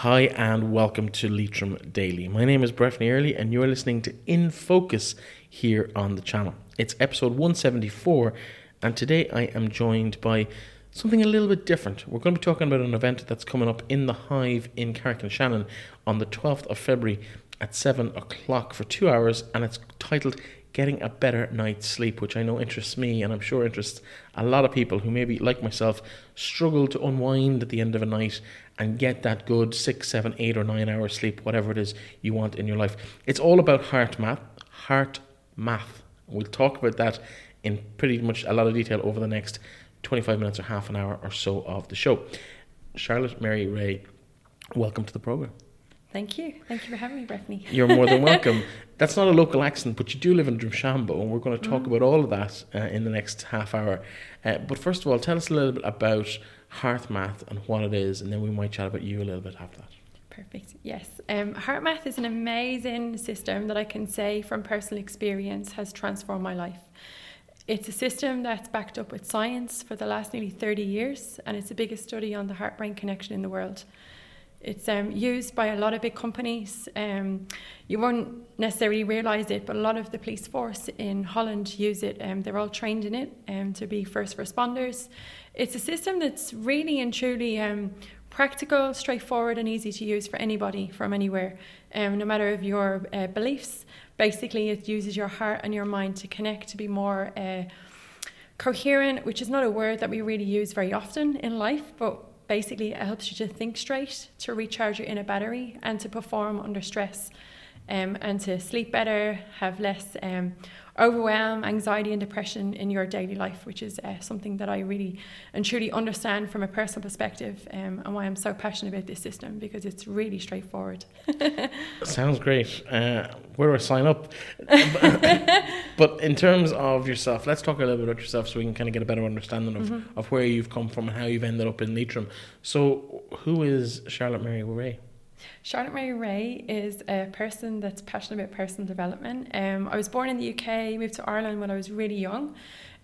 Hi, and welcome to Leitrim Daily. My name is Breffney Early, and you're listening to In Focus here on the channel. It's episode 174, and today I am joined by something a little bit different. We're going to be talking about an event that's coming up in the Hive in Carrick-on-Shannon on the 12th of February at 7 o'clock for two hours, and it's titled Getting a Better Night's Sleep, which I know interests me, and I'm sure interests a lot of people who maybe, like myself, struggle to unwind at the end of a night and get that good six, seven, eight, or nine hours sleep, whatever it is you want in your life. It's all about heart math. Heart math. We'll talk about that in pretty much a lot of detail over the next 25 minutes or half an hour or so of the show. Charlotte Mary Ray, welcome to the program. Thank you. Thank you for having me, Breffney. You're more than welcome. That's not a local accent, but you do live in Drumshanbo, and we're going to talk Mm. about all of that uh, in the next half hour. Uh, but first of all, tell us a little bit about HeartMath and what it is, and then we might chat about you a little bit after that. Perfect. Yes. Um, HeartMath is an amazing system that I can say from personal experience has transformed my life. It's a system that's backed up with science for the last nearly 30 years, and it's the biggest study on the heart brain connection in the world. It's um, used by a lot of big companies. Um, you won't necessarily realise it, but a lot of the police force in Holland use it. Um, they're all trained in it um, to be first responders. It's a system that's really and truly um, practical, straightforward, and easy to use for anybody from anywhere, um, no matter of your uh, beliefs. Basically, it uses your heart and your mind to connect to be more. Uh, coherent, which is not a word that we really use very often in life, but basically it helps you to think straight, to recharge your inner battery, and to perform under stress, um, and to sleep better, have less um, overwhelm, anxiety, and depression in your daily life, which is uh, something that I really and truly understand from a personal perspective, um, and why I'm so passionate about this system because it's really straightforward. Sounds great. Uh, where do I sign up? but in terms of yourself, let's talk a little bit about yourself so we can kind of get a better understanding of, Mm-hmm. of where you've come from and how you've ended up in Leitrim. So, who is Charlotte Mary Ray? Charlotte Mary Ray is a person that's passionate about personal development. Um, I was born in the UK, moved to Ireland when I was really young,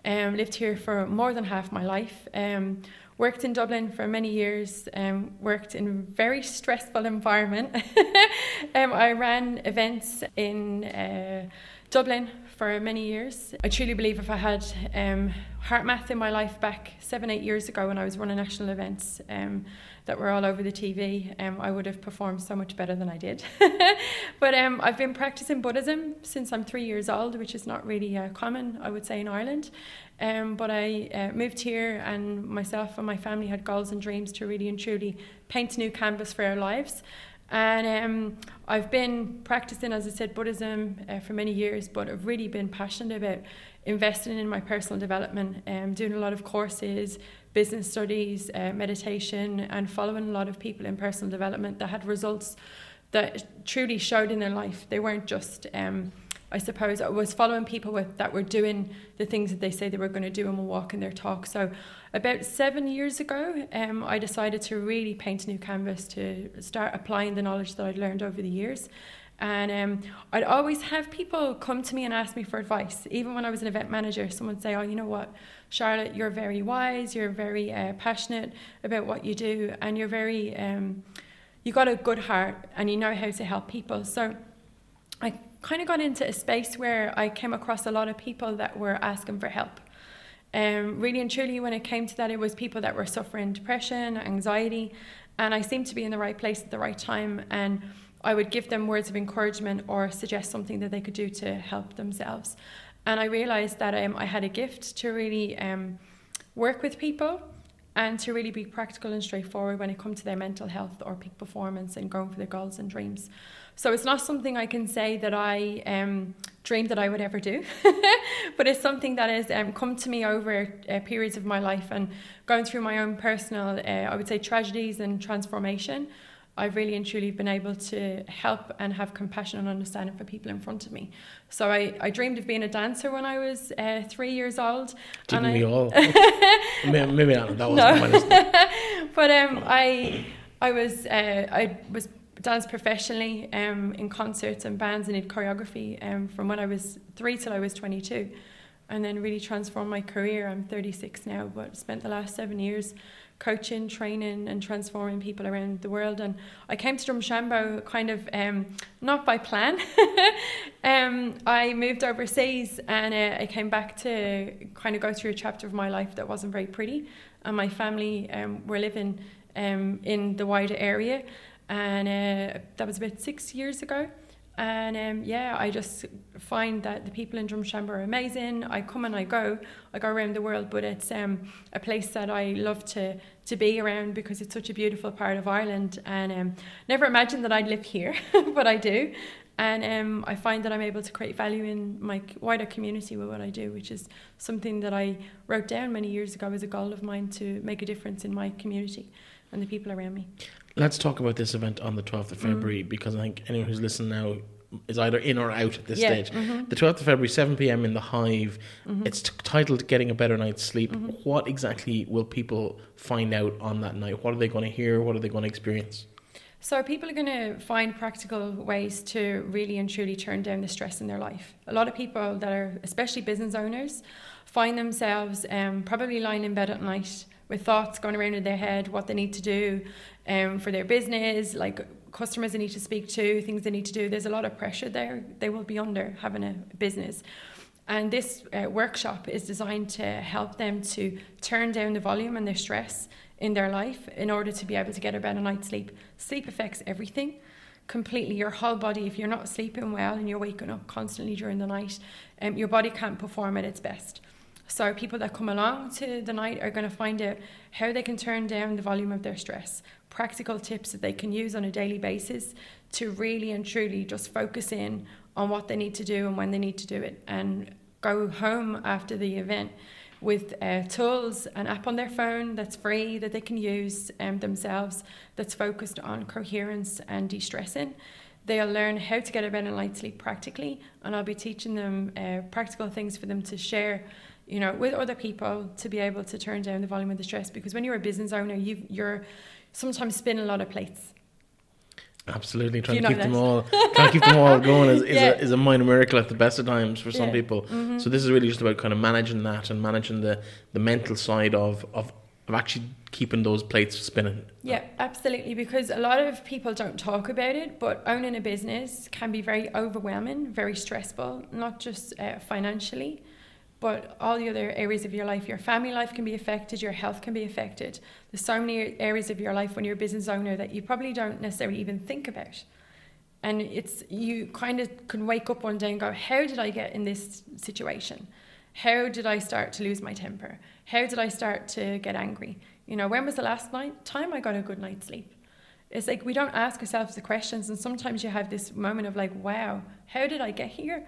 um, lived here for more than half my life. Um, worked in Dublin for many years, um, worked in a very stressful environment. um, I ran events in uh, Dublin for many years. I truly believe if I had um, heart math in my life back seven, eight years ago when I was running national events um, that were all over the TV, um, I would have performed so much better than I did. but um, I've been practicing Buddhism since I'm three years old, which is not really uh, common, I would say, in Ireland. Um, but I uh, moved here, and myself and my family had goals and dreams to really and truly paint a new canvas for our lives. And um, I've been practicing, as I said, Buddhism uh, for many years, but I've really been passionate about investing in my personal development, um, doing a lot of courses, business studies, uh, meditation, and following a lot of people in personal development that had results that truly showed in their life. They weren't just, um, I suppose, I was following people with that were doing the things that they say they were going to do and were walking their talk. So, about seven years ago, um, I decided to really paint a new canvas to start applying the knowledge that I'd learned over the years. And um, I'd always have people come to me and ask me for advice. Even when I was an event manager, someone would say, "Oh, you know what, Charlotte, you're very wise. You're very uh, passionate about what you do, and you're very, um, you got a good heart, and you know how to help people." So I kind of got into a space where I came across a lot of people that were asking for help. Um, really and truly, when it came to that, it was people that were suffering depression, anxiety, and I seemed to be in the right place at the right time. And I would give them words of encouragement or suggest something that they could do to help themselves. And I realized that um, I had a gift to really um, work with people and to really be practical and straightforward when it comes to their mental health or peak performance and going for their goals and dreams. So it's not something I can say that I um, dreamed that I would ever do, but it's something that has um, come to me over uh, periods of my life and going through my own personal, uh, I would say, tragedies and transformation. I've really and truly been able to help and have compassion and understanding for people in front of me. So I, I dreamed of being a dancer when I was uh, three years old. Didn't and we I, all? maybe, maybe not. That wasn't No. my but um, I I was uh, I was danced professionally um, in concerts and bands and in choreography um, from when I was three till I was 22. and then really transformed my career. I'm 36 now, but spent the last seven years coaching, training, and transforming people around the world. And I came to Drumshanbo kind of um, not by plan. um, I moved overseas and uh, I came back to kind of go through a chapter of my life that wasn't very pretty. And my family um, were living um, in the wider area, and uh, that was about six years ago. And um, yeah, I just find that the people in Drumshanbo are amazing. I come and I go. I go around the world, but it's um, a place that I love to, to be around because it's such a beautiful part of Ireland. And um, never imagined that I'd live here, but I do. And um, I find that I'm able to create value in my wider community with what I do, which is something that I wrote down many years ago as a goal of mine to make a difference in my community and the people around me. Let's talk about this event on the 12th of February mm. because I think anyone who's listening now is either in or out at this yeah. stage. Mm-hmm. The 12th of February, 7 p.m. in the Hive. Mm-hmm. It's t- titled Getting a Better Night's Sleep. Mm-hmm. What exactly will people find out on that night? What are they going to hear? What are they going to experience? So, people are going to find practical ways to really and truly turn down the stress in their life. A lot of people that are, especially business owners, find themselves um, probably lying in bed at night with thoughts going around in their head, what they need to do um, for their business, like customers they need to speak to, things they need to do. There's a lot of pressure there they will be under having a business. And this uh, workshop is designed to help them to turn down the volume and their stress in their life in order to be able to get a better night's sleep. Sleep affects everything completely your whole body if you're not sleeping well and you're waking up constantly during the night um, your body can't perform at its best so people that come along to the night are going to find out how they can turn down the volume of their stress, practical tips that they can use on a daily basis to really and truly just focus in on what they need to do and when they need to do it and go home after the event with uh, tools, an app on their phone that's free that they can use um, themselves that's focused on coherence and de stressing. They'll learn how to get a better night's sleep practically, and I'll be teaching them uh, practical things for them to share you know, with other people to be able to turn down the volume of the stress. Because when you're a business owner, you you're sometimes spinning a lot of plates. Absolutely, trying to keep them all, trying to keep them all going is, is, yeah. a, is a minor miracle at the best of times for some yeah. people. Mm-hmm. So this is really just about kind of managing that and managing the, the mental side of, of of actually keeping those plates spinning. Yeah, absolutely. Because a lot of people don't talk about it, but owning a business can be very overwhelming, very stressful, not just uh, financially, but all the other areas of your life, your family life can be affected, your health can be affected. There's so many areas of your life when you're a business owner that you probably don't necessarily even think about. And it's you kind of can wake up one day and go, How did I get in this situation? How did I start to lose my temper? How did I start to get angry? You know, when was the last night time I got a good night's sleep? It's like we don't ask ourselves the questions, and sometimes you have this moment of like, wow, how did I get here?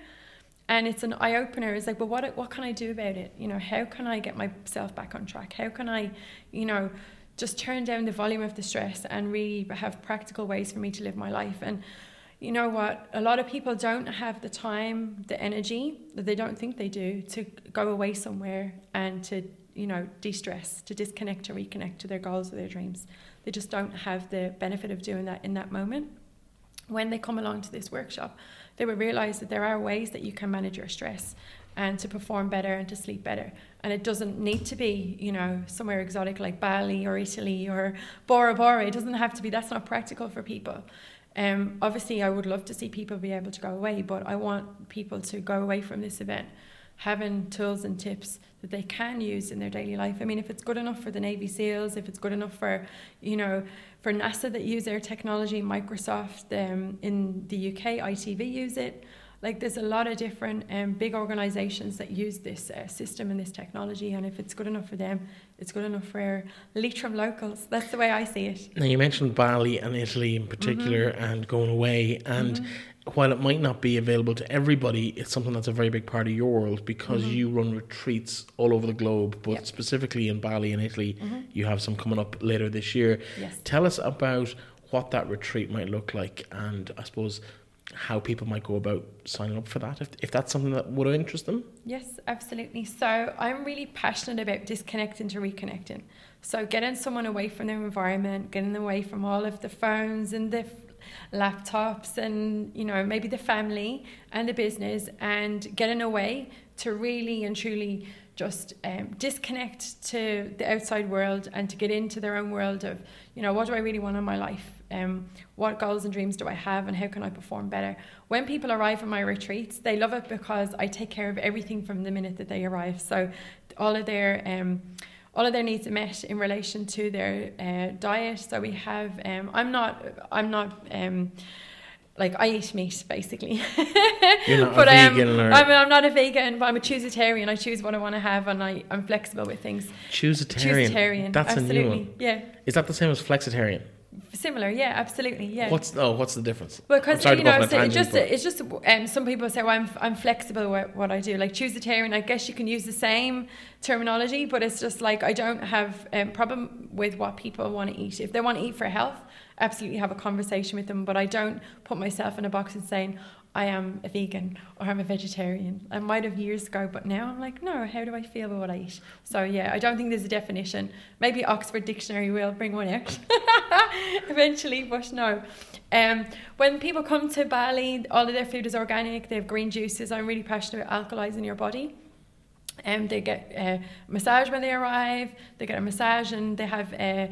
And it's an eye opener. It's like, well, what what can I do about it? You know, how can I get myself back on track? How can I, you know, just turn down the volume of the stress and really have practical ways for me to live my life? And you know what? A lot of people don't have the time, the energy that they don't think they do to go away somewhere and to you know de-stress, to disconnect, to reconnect to their goals or their dreams. They just don't have the benefit of doing that in that moment. When they come along to this workshop, they will realize that there are ways that you can manage your stress and to perform better and to sleep better. And it doesn't need to be, you know, somewhere exotic like Bali or Italy or Bora Bora. It doesn't have to be, that's not practical for people. Um, obviously, I would love to see people be able to go away, but I want people to go away from this event having tools and tips that they can use in their daily life. I mean, if it's good enough for the Navy SEALs, if it's good enough for, you know, for NASA that use their technology, Microsoft um, in the UK, ITV use it. Like there's a lot of different um, big organisations that use this uh, system and this technology, and if it's good enough for them, it's good enough for Leitrim locals. That's the way I see it. Now you mentioned Bali and Italy in particular, mm-hmm. and going away, and mm-hmm while it might not be available to everybody, it's something that's a very big part of your world because mm-hmm. you run retreats all over the globe, but yep. specifically in Bali and Italy, mm-hmm. you have some coming up later this year. Yes. Tell us about what that retreat might look like and I suppose how people might go about signing up for that if, if that's something that would interest them. Yes, absolutely. So I'm really passionate about disconnecting to reconnecting. So getting someone away from their environment, getting away from all of the phones and the laptops and you know maybe the family and the business and getting away to really and truly just um, disconnect to the outside world and to get into their own world of, you know, what do I really want in my life? Um, what goals and dreams do I have and how can I perform better? When people arrive at my retreats, they love it because I take care of everything from the minute that they arrive. So all of their um, all of their needs are met in relation to their uh, diet. So we have um, I'm not I'm not um, like I eat meat basically. You're not but a um, vegan or I'm, I'm not a vegan, but I'm a choositarian. I choose what I want to have, and I, I'm flexible with things. choositarian. Choositarian, That's absolutely. a new one. Yeah, Is that the same as flexitarian? Similar. Yeah, absolutely. Yeah. What's oh, what's the difference? Because I'm you to go off know, so it just but- it's just um, some people say, "Well, I'm I'm flexible with what I do." Like choositarian, I guess you can use the same terminology, but it's just like I don't have a um, problem with what people want to eat. If they want to eat for health, absolutely have a conversation with them. But I don't put myself in a box and saying I am a vegan or I'm a vegetarian. I might have years ago, but now I'm like, no. How do I feel about what I eat? So yeah, I don't think there's a definition. Maybe Oxford Dictionary will bring one out eventually, but no. Um, when people come to Bali, all of their food is organic. They have green juices. I'm really passionate about alkalizing your body. Um, they get a massage when they arrive. They get a massage and they have uh,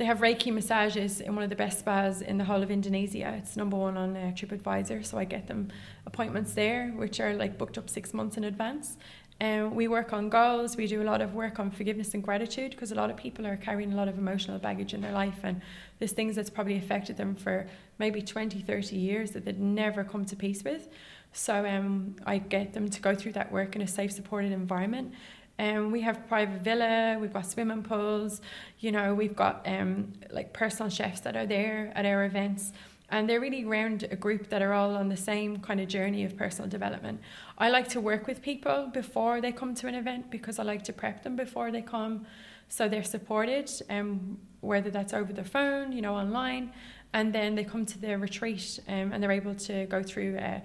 they have Reiki massages in one of the best spas in the whole of Indonesia. It's number one on uh, TripAdvisor, so I get them appointments there, which are like booked up six months in advance. Um, we work on goals. We do a lot of work on forgiveness and gratitude because a lot of people are carrying a lot of emotional baggage in their life and there's things that's probably affected them for maybe 20, 30 years that they'd never come to peace with. So um, I get them to go through that work in a safe, supported environment. Um, we have private villa, we've got swimming pools, you know, we've got um, like personal chefs that are there at our events. And they're really around a group that are all on the same kind of journey of personal development. I like to work with people before they come to an event because I like to prep them before they come so they're supported, um, whether that's over the phone, you know, online. And then they come to the retreat um, and they're able to go through uh,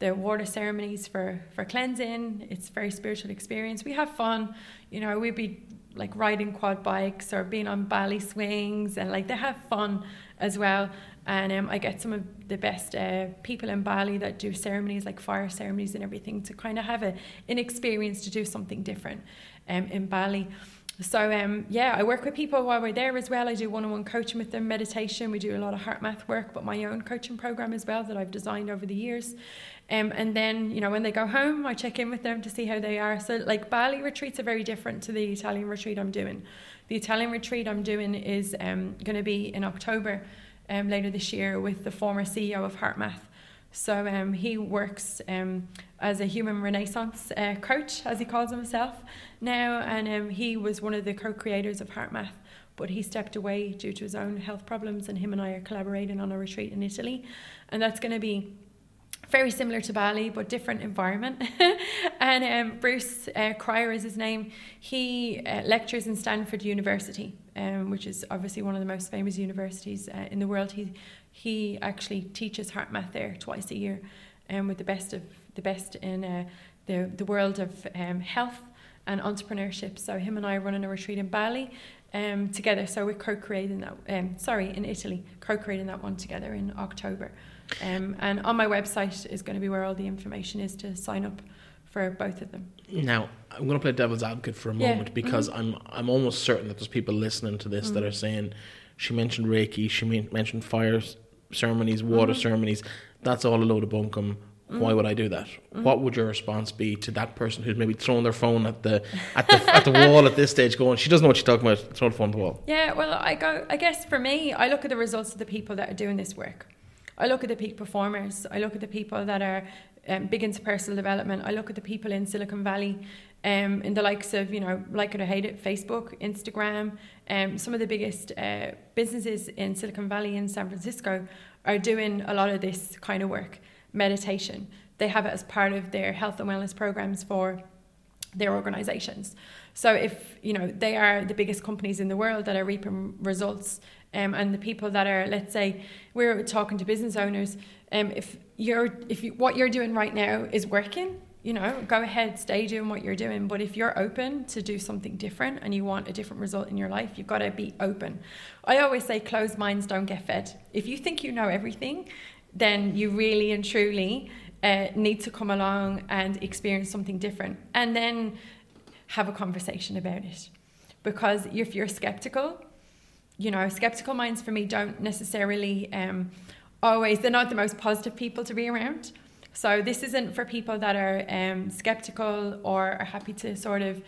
the water ceremonies for, for cleansing. It's a very spiritual experience. We have fun, you know, we'd be like riding quad bikes or being on Bali swings and like they have fun as well. And um, I get some of the best uh, people in Bali that do ceremonies like fire ceremonies and everything to kind of have a, an experience to do something different um, in Bali. So um, yeah, I work with people while we're there as well. I do one-on-one coaching with them, meditation. We do a lot of heart math work, but my own coaching program as well that I've designed over the years. Um, and then you know when they go home, I check in with them to see how they are. So like Bali retreats are very different to the Italian retreat I'm doing. The Italian retreat I'm doing is um, going to be in October um, later this year with the former CEO of HeartMath. So um, he works um, as a human renaissance uh, coach, as he calls himself now, and um, he was one of the co-creators of HeartMath. But he stepped away due to his own health problems, and him and I are collaborating on a retreat in Italy, and that's going to be very similar to Bali, but different environment. and um, Bruce uh, Cryer is his name. He uh, lectures in Stanford University, um, which is obviously one of the most famous universities uh, in the world. He he actually teaches heart math there twice a year, um, with the best of the best in uh, the the world of um, health and entrepreneurship. So him and I are running a retreat in Bali. Um, together, so we're co-creating that. Um, sorry, in Italy, co-creating that one together in October. Um, and on my website is going to be where all the information is to sign up for both of them. Now, I'm going to play devil's advocate for a Yeah, moment because I'm I'm almost certain that there's people listening to this that are saying she mentioned Reiki, she men- mentioned fire ceremonies, water mm-hmm. ceremonies. That's all a load of bunkum. Why mm-hmm. would I do that? Mm-hmm. What would your response be to that person who's maybe throwing their phone at the at the at the wall at this stage, going, she doesn't know what she's talking about, throw the phone at the wall. Yeah, well, I go. I guess for me, I look at the results of the people that are doing this work. I look at the peak performers. I look at the people that are um, big into personal development. I look at the people in Silicon Valley, um, in the likes of you know, like it or hate it, Facebook, Instagram. Um, some of the biggest uh, businesses in Silicon Valley and San Francisco are doing a lot of this kind of work. Meditation. They have it as part of their health and wellness programs for their organizations. So if you know they are the biggest companies in the world that are reaping results, um, and the people that are, let's say, we're talking to business owners, um, if you're if you, what you're doing right now is working, you know, go ahead, stay doing what you're doing. But if you're open to do something different and you want a different result in your life, you've got to be open. I always say, closed minds don't get fed. If you think you know everything, then you really and truly uh, need to come along and experience something different and then have a conversation about it. Because if you're skeptical, you know, skeptical minds for me don't necessarily um, always, they're not the most positive people to be around. So this isn't for people that are um, skeptical or are happy to sort of,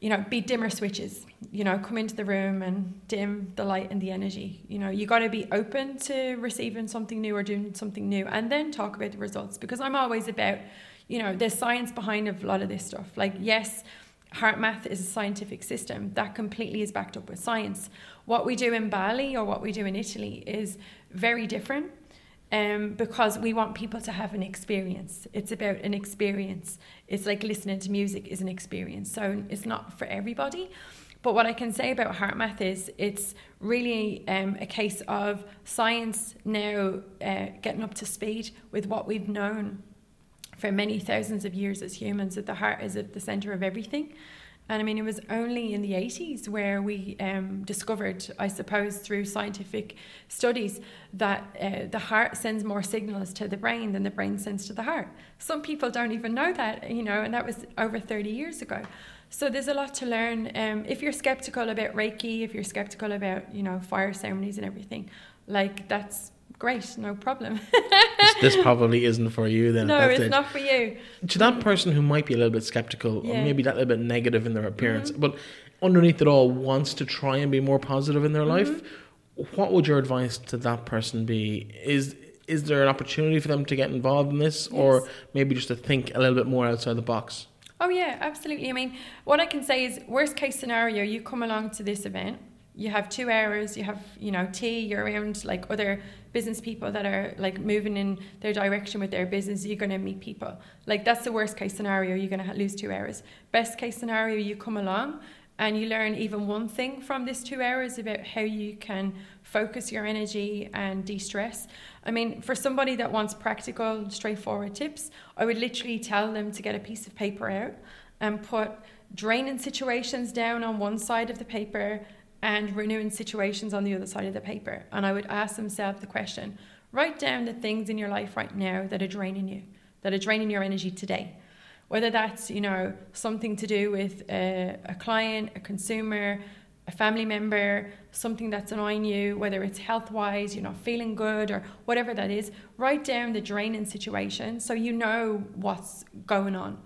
you know, be dimmer switches. You know, come into the room and dim the light and the energy. You know, you got to be open to receiving something new or doing something new, and then talk about the results. Because I'm always about, you know, there's science behind a lot of this stuff. Like, yes, HeartMath is a scientific system that completely is backed up with science. What we do in Bali or what we do in Italy is very different um, because we want people to have an experience. It's about an experience. It's like listening to music is an experience. So it's not for everybody. But what I can say about HeartMath is it's really um, a case of science now uh, getting up to speed with what we've known for many thousands of years as humans that the heart is at the center of everything. And I mean, it was only in the 80s where we um, discovered, I suppose, through scientific studies, that uh, the heart sends more signals to the brain than the brain sends to the heart. Some people don't even know that, you know, and that was over 30 years ago. So there's a lot to learn. Um, if you're skeptical about Reiki, if you're skeptical about, you know, fire ceremonies and everything, like that's great, no problem. this probably isn't for you then. No, it's stage. not for you. To that person who might be a little bit skeptical yeah. or maybe that little bit negative in their appearance, mm-hmm. but underneath it all wants to try and be more positive in their mm-hmm. life, what would your advice to that person be? Is is there an opportunity for them to get involved in this yes. or maybe just to think a little bit more outside the box? Oh yeah, absolutely. I mean, what I can say is worst case scenario, you come along to this event you have two hours you have you know tea you're around like other business people that are like moving in their direction with their business you're going to meet people. Like that's the worst case scenario you're going to lose two hours best case scenario you come along and you learn even one thing from this two hours about how you can focus your energy and de-stress. I mean for somebody that wants practical straightforward tips i would literally tell them to get a piece of paper out and put draining situations down on one side of the paper and renewing situations on the other side of the paper. And I would ask themselves the question write down the things in your life right now that are draining you, that are draining your energy today. Whether that's, you know, something to do with a, a client, a consumer, a family member, something that's annoying you, whether it's health wise, you're not feeling good, or whatever that is, write down the draining situation so you know what's going on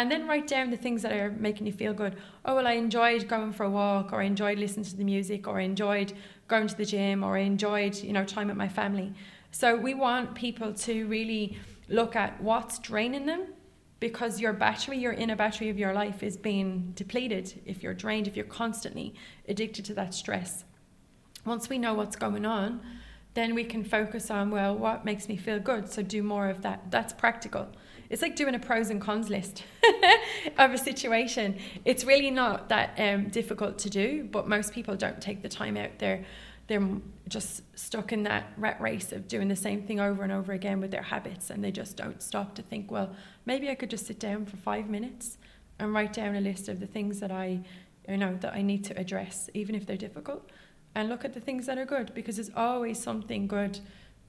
and then write down the things that are making you feel good. Oh, well, I enjoyed going for a walk, or I enjoyed listening to the music, or I enjoyed going to the gym, or I enjoyed, you know, time with my family. So we want people to really look at what's draining them because your battery, your inner battery of your life is being depleted if you're drained, if you're constantly addicted to that stress. Once we know what's going on, then we can focus on, well, what makes me feel good? So do more of that. That's practical it's like doing a pros and cons list of a situation. It's really not that um, difficult to do, but most people don't take the time out there. They're just stuck in that rat race of doing the same thing over and over again with their habits, and they just don't stop to think, well, maybe I could just sit down for five minutes and write down a list of the things that I, you know, that I need to address, even if they're difficult, and look at the things that are good because there's always something good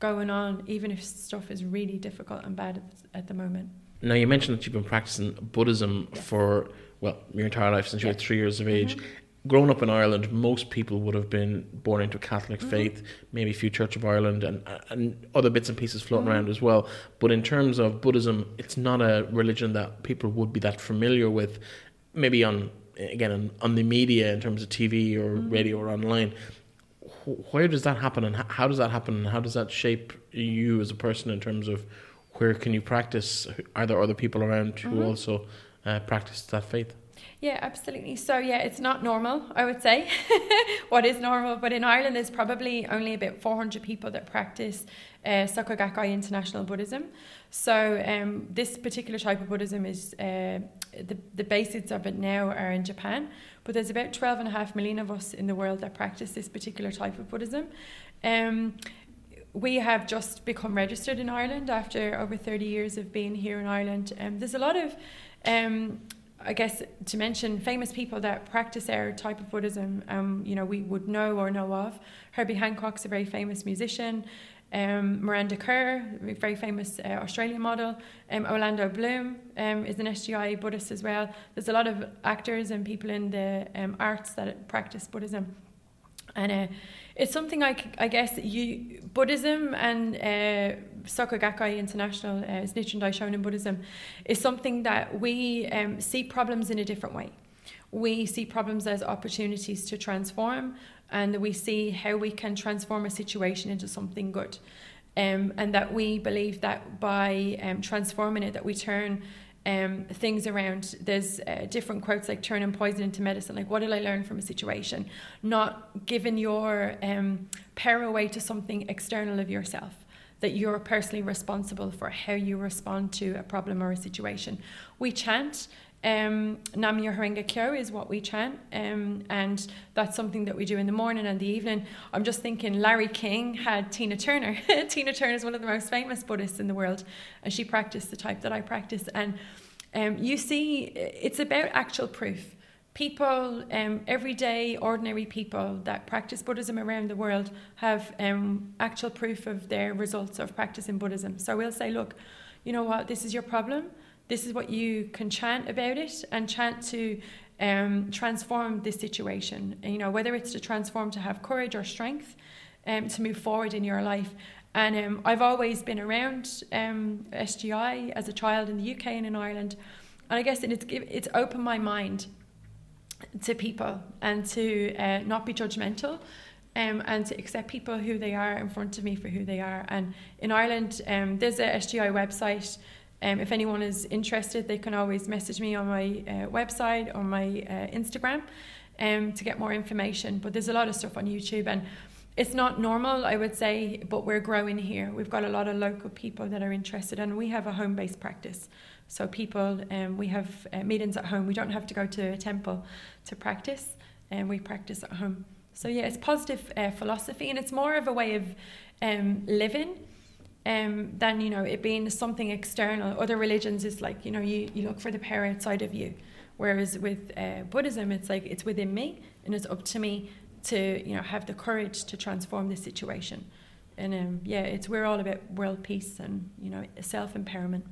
going on, even if stuff is really difficult and bad at, at the moment. Now, you mentioned that you've been practicing Buddhism yes. for, well, your entire life since you were three years of age. Mm-hmm. Growing up in Ireland, most people would have been born into a Catholic mm-hmm. faith, maybe a few Church of Ireland and, and other bits and pieces floating mm-hmm. around as well. But in terms of Buddhism, it's not a religion that people would be that familiar with, maybe on, again, on, on the media in terms of TV or mm-hmm. radio or online where does that happen and how does that happen and how does that shape you as a person in terms of where can you practice are there other people around who mm-hmm. also uh, practice that faith yeah absolutely so yeah it's not normal i would say what is normal but in ireland there's probably only about 400 people that practice uh, international buddhism so um, this particular type of buddhism is uh, the, the basics of it now are in japan but there's about 12 and a half million of us in the world that practice this particular type of Buddhism. Um, we have just become registered in Ireland after over 30 years of being here in Ireland. Um, there's a lot of, um, I guess, to mention famous people that practice their type of Buddhism, um, you know, we would know or know of. Herbie Hancock's a very famous musician. um, Miranda Kerr, a very famous uh, Australian model. Um, Orlando Bloom um, is an SGI Buddhist as well. There's a lot of actors and people in the um, arts that practice Buddhism. And uh, it's something I, I guess you Buddhism and uh, Soka Gakkai International, uh, Nichiren Daishonin Buddhism, is something that we um, see problems in a different way. We see problems as opportunities to transform, and we see how we can transform a situation into something good. Um, and that we believe that by um, transforming it, that we turn um, things around. There's uh, different quotes like turning poison into medicine. Like, what did I learn from a situation? Not giving your um, power away to something external of yourself. That you're personally responsible for how you respond to a problem or a situation. We chant. Um, Haringa Kyo is what we chant, um, and that's something that we do in the morning and the evening. I'm just thinking Larry King had Tina Turner. Tina Turner is one of the most famous Buddhists in the world, and she practiced the type that I practice. And um, you see, it's about actual proof. People, um, everyday, ordinary people that practice Buddhism around the world have um, actual proof of their results of practicing Buddhism. So we'll say, look, you know what, this is your problem this is what you can chant about it and chant to um, transform this situation. You know, whether it's to transform to have courage or strength um, to move forward in your life. And um, I've always been around um, SGI as a child in the UK and in Ireland. And I guess it's, it's opened my mind to people and to uh, not be judgmental. Um, and to accept people who they are in front of me for who they are. And in Ireland, um, there's a SGI website um, if anyone is interested, they can always message me on my uh, website or my uh, Instagram um, to get more information. But there's a lot of stuff on YouTube, and it's not normal, I would say, but we're growing here. We've got a lot of local people that are interested, and we have a home based practice. So, people, um, we have uh, meetings at home. We don't have to go to a temple to practice, and we practice at home. So, yeah, it's positive uh, philosophy, and it's more of a way of um, living um, than you know it being something external. Other religions is like you know you, you look for the power outside of you, whereas with uh, Buddhism it's like it's within me and it's up to me to you know have the courage to transform this situation. And um, yeah, it's we're all about world peace and you know self empowerment.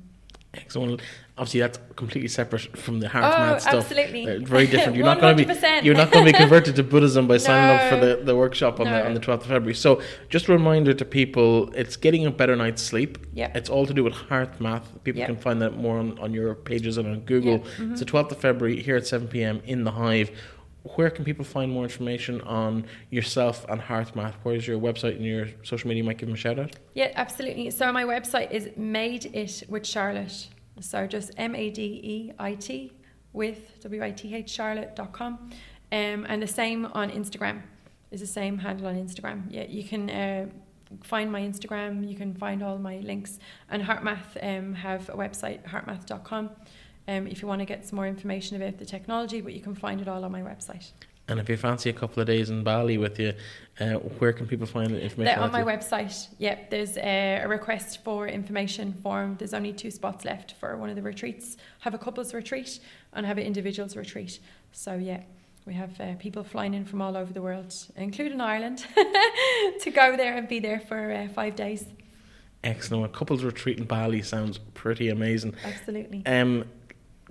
Excellent. Obviously, that's completely separate from the heart oh, math stuff. absolutely. Uh, very different. You're not going to be you're not going to be converted to Buddhism by signing up for the, the workshop on No. the on the 12th of February. So, just a reminder to people, it's getting a better night's sleep. Yeah. It's all to do with heart math. People Yeah. can find that more on, on your pages and on Google. Yeah. Mm-hmm. It's the 12th of February here at 7 p.m. in the Hive. Where can people find more information on yourself and Heart Math? Where's your website and your social media? You might give them a shout out. Yeah, absolutely. So my website is Made It with Charlotte. So just M A D E I T with W I T H Charlotte.com. Um, and the same on Instagram is the same handle on Instagram. Yeah, you can uh, find my Instagram, you can find all my links. And HeartMath um, have a website, heartmath.com. Um, if you want to get some more information about the technology, but you can find it all on my website. And if you fancy a couple of days in Bali with you, uh, where can people find the information? They're on my you? website. Yep, there's a, a request for information form. There's only two spots left for one of the retreats. Have a couples retreat and have an individuals retreat. So yeah, we have uh, people flying in from all over the world, including Ireland, to go there and be there for uh, five days. Excellent. A couples retreat in Bali sounds pretty amazing. Absolutely. Um,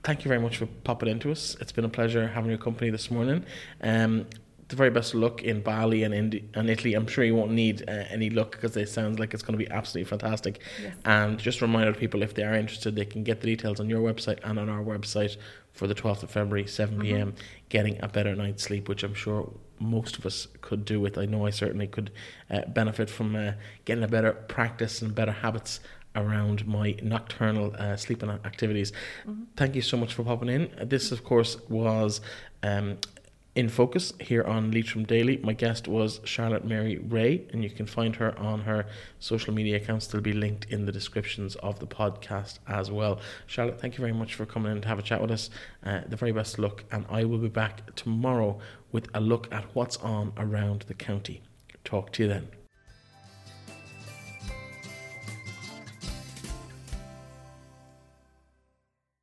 thank you very much for popping into us. It's been a pleasure having your company this morning. Um, the very best of luck in Bali and Indi- and Italy. I'm sure you won't need uh, any luck because it sounds like it's going to be absolutely fantastic. Yes. And just a reminder to people if they are interested, they can get the details on your website and on our website for the 12th of February, 7 p.m. Getting a better night's sleep, which I'm sure most of us could do with. I know I certainly could uh, benefit from uh, getting a better practice and better habits around my nocturnal uh, sleeping activities. Thank you so much for popping in. Uh, This, of course, was um, in focus here on Leitrim Daily. My guest was Charlotte Mary Ray, and you can find her on her social media accounts. They'll be linked in the descriptions of the podcast as well. Charlotte, thank you very much for coming in to have a chat with us. Uh, the very best luck, and I will be back tomorrow with a look at what's on around the county. Talk to you then.